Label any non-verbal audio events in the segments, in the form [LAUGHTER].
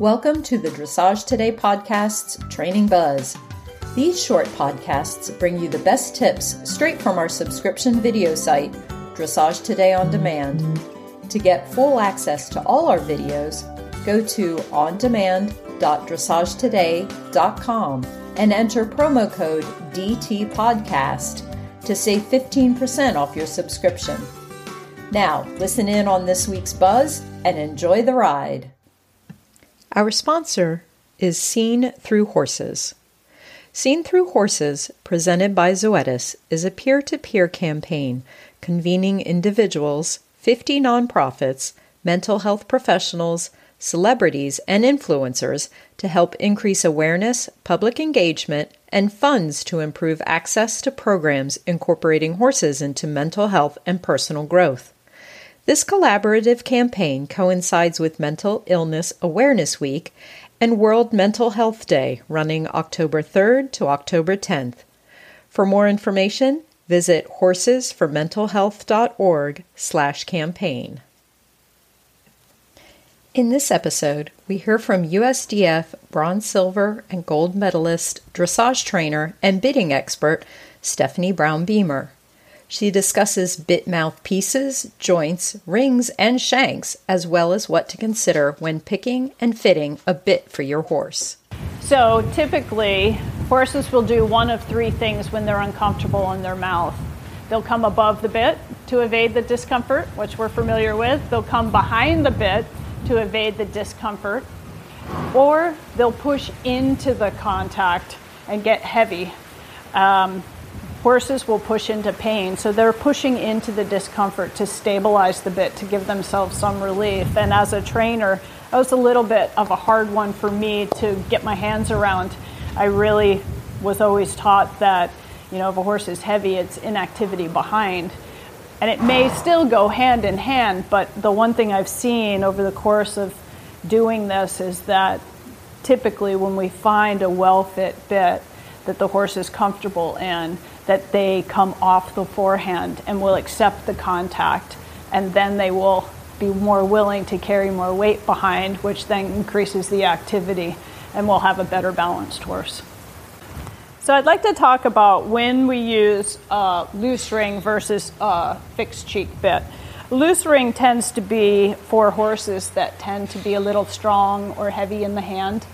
Welcome to the Dressage Today podcast's Training Buzz. These short podcasts bring you the best tips straight from our subscription video site, Dressage Today on Demand. To get full access to all our videos, go to ondemand.dressagetoday.com and enter promo code DTPodcast to save 15% off your subscription. Now, listen in on this week's buzz and enjoy the ride. Our sponsor is Seen Through Horses. Seen Through Horses, presented by Zoetis, is a peer to peer campaign convening individuals, 50 nonprofits, mental health professionals, celebrities, and influencers to help increase awareness, public engagement, and funds to improve access to programs incorporating horses into mental health and personal growth. This collaborative campaign coincides with Mental Illness Awareness Week and World Mental Health Day running October 3rd to October 10th. For more information, visit horsesformentalhealth.org/campaign. In this episode, we hear from USDF bronze, silver, and gold medalist dressage trainer and bitting expert Stephanie Brown Beamer. She discusses bit mouth pieces, joints, rings, and shanks, as well as what to consider when picking and fitting a bit for your horse. So typically, horses will do one of three things when they're uncomfortable in their mouth. They'll come above the bit to evade the discomfort, which we're familiar with. They'll come behind the bit to evade the discomfort. Or they'll push into the contact and get heavy. Um, horses will push into pain. So they're pushing into the discomfort to stabilize the bit, to give themselves some relief. And as a trainer, that was a little bit of a hard one for me to get my hands around. I really was always taught that, you know, if a horse is heavy, it's inactivity behind. And it may still go hand in hand, but the one thing I've seen over the course of doing this is that typically when we find a well fit bit that the horse is comfortable in, that they come off the forehand and will accept the contact, and then they will be more willing to carry more weight behind, which then increases the activity and we'll have a better balanced horse. So I'd like to talk about when we use a loose ring versus a fixed cheek bit. Loose ring tends to be for horses that tend to be a little strong or heavy in the hand,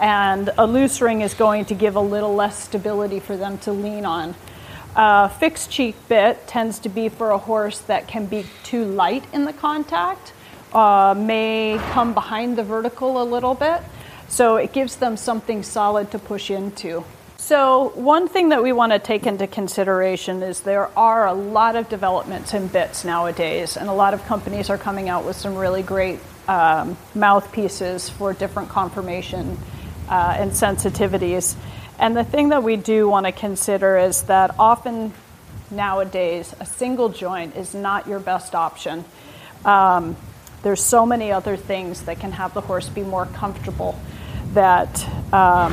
and a loose ring is going to give a little less stability for them to lean on. A fixed cheek bit tends to be for a horse that can be too light in the contact, uh, may come behind the vertical a little bit, so it gives them something solid to push into. So, one thing that we want to take into consideration is there are a lot of developments in bits nowadays, and a lot of companies are coming out with some really great um, mouthpieces for different conformation uh, and sensitivities. And the thing that we do want to consider is that often nowadays, a single joint is not your best option. Um, there's so many other things that can have the horse be more comfortable that um,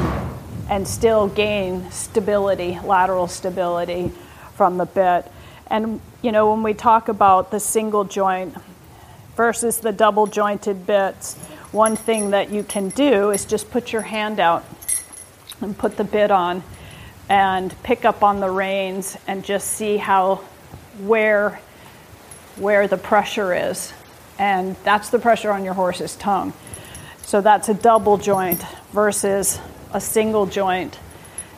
and still gain stability, lateral stability from the bit. And you know, when we talk about the single joint versus the double jointed bits, one thing that you can do is just put your hand out and put the bit on and pick up on the reins and just see how where where the pressure is. And that's the pressure on your horse's tongue. So that's a double joint versus a single joint.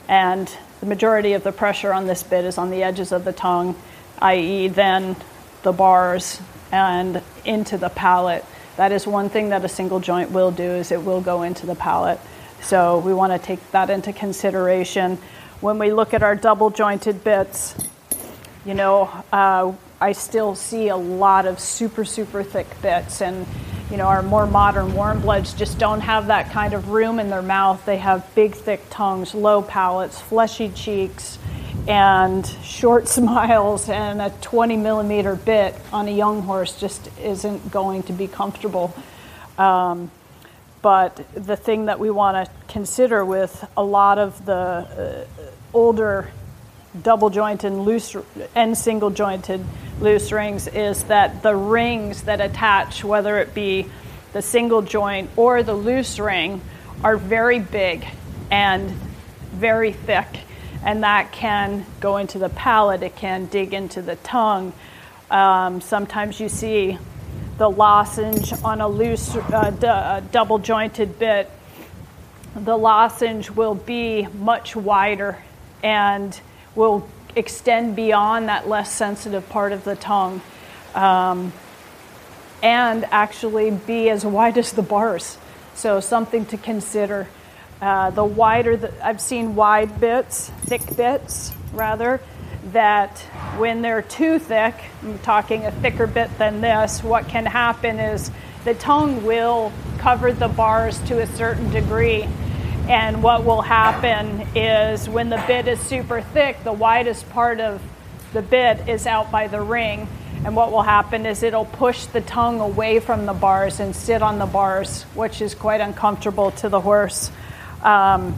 And the majority of the pressure on this bit is on the edges of the tongue i.e then the bars and into the palate. That is one thing that a single joint will do is it will go into the palate so we want to take that into consideration. When we look at our double jointed bits, you know, uh, I still see a lot of super, super thick bits. And, you know, our more modern warm bloods just don't have that kind of room in their mouth. They have big, thick tongues, low palates, fleshy cheeks, and short [LAUGHS] smiles. And a 20 millimeter bit on a young horse just isn't going to be comfortable. Um, but the thing that we want to consider with a lot of the uh, older double jointed loose and single jointed loose rings is that the rings that attach, whether it be the single joint or the loose ring are very big and very thick. And that can go into the palate, it can dig into the tongue. Um, sometimes you see the lozenge on a loose, uh, uh, double jointed bit. The lozenge will be much wider and will extend beyond that less sensitive part of the tongue. Um, and actually be as wide as the bars. So, something to consider. Uh, the wider, the, I've seen wide bits, thick bits rather, that when they're too thick, I'm talking a thicker bit than this, what can happen is the tongue will cover the bars to a certain degree. And what will happen is when the bit is super thick, the widest part of the bit is out by the ring and what will happen is it'll push the tongue away from the bars and sit on the bars, which is quite uncomfortable to the horse. Um,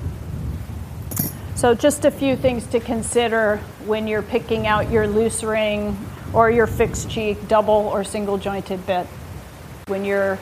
so, just a few things to consider when you're picking out your loose ring or your fixed cheek, double or single jointed bit. When you're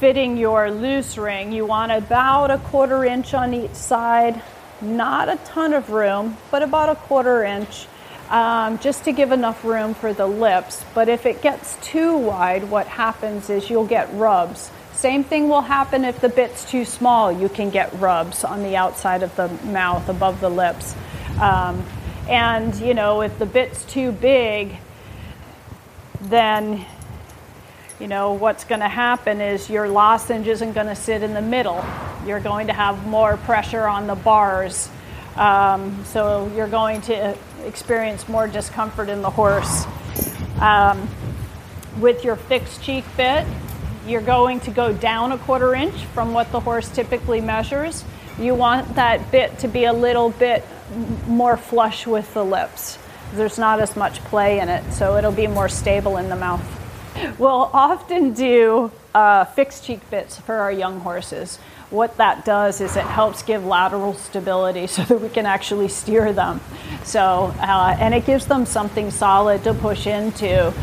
fitting your loose ring, you want about a quarter inch on each side, not a ton of room, but about a quarter inch um, just to give enough room for the lips. But if it gets too wide, what happens is you'll get rubs. Same thing will happen if the bit's too small. You can get rubs on the outside of the mouth, above the lips. Um, and, you know, if the bit's too big, then, you know, what's going to happen is your lozenge isn't going to sit in the middle. You're going to have more pressure on the bars. Um, so you're going to experience more discomfort in the horse. Um, with your fixed cheek bit, you're going to go down a quarter inch from what the horse typically measures. You want that bit to be a little bit more flush with the lips. There's not as much play in it, so it'll be more stable in the mouth. We'll often do uh, fixed cheek bits for our young horses what that does is it helps give lateral stability [LAUGHS] so that we can actually steer them. So, uh, and it gives them something solid to push into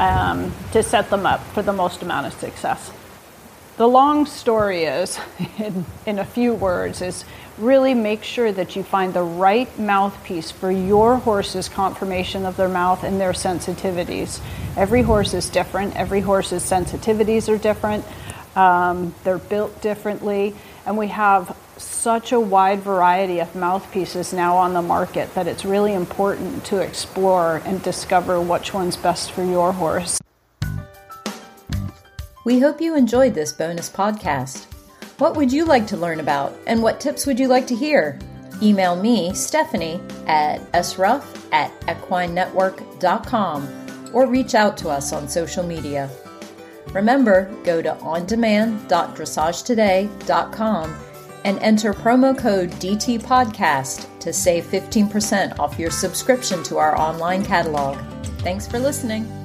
um, to set them up for the most amount of success. The long story is, [LAUGHS] in, in a few words, is really make sure that you find the right mouthpiece for your horse's conformation of their mouth and their sensitivities. Every horse is different, every horse's sensitivities are different. Um, they're built differently, and we have such a wide variety of mouthpieces now on the market that it's really important to explore and discover which one's best for your horse. We hope you enjoyed this bonus podcast. What would you like to learn about, and what tips would you like to hear? Email me, Stephanie, at sruff at equinenetwork.com or reach out to us on social media. Remember, go to ondemand.dressagetoday.com and enter promo code DT Podcast to save 15% off your subscription to our online catalog. Thanks for listening.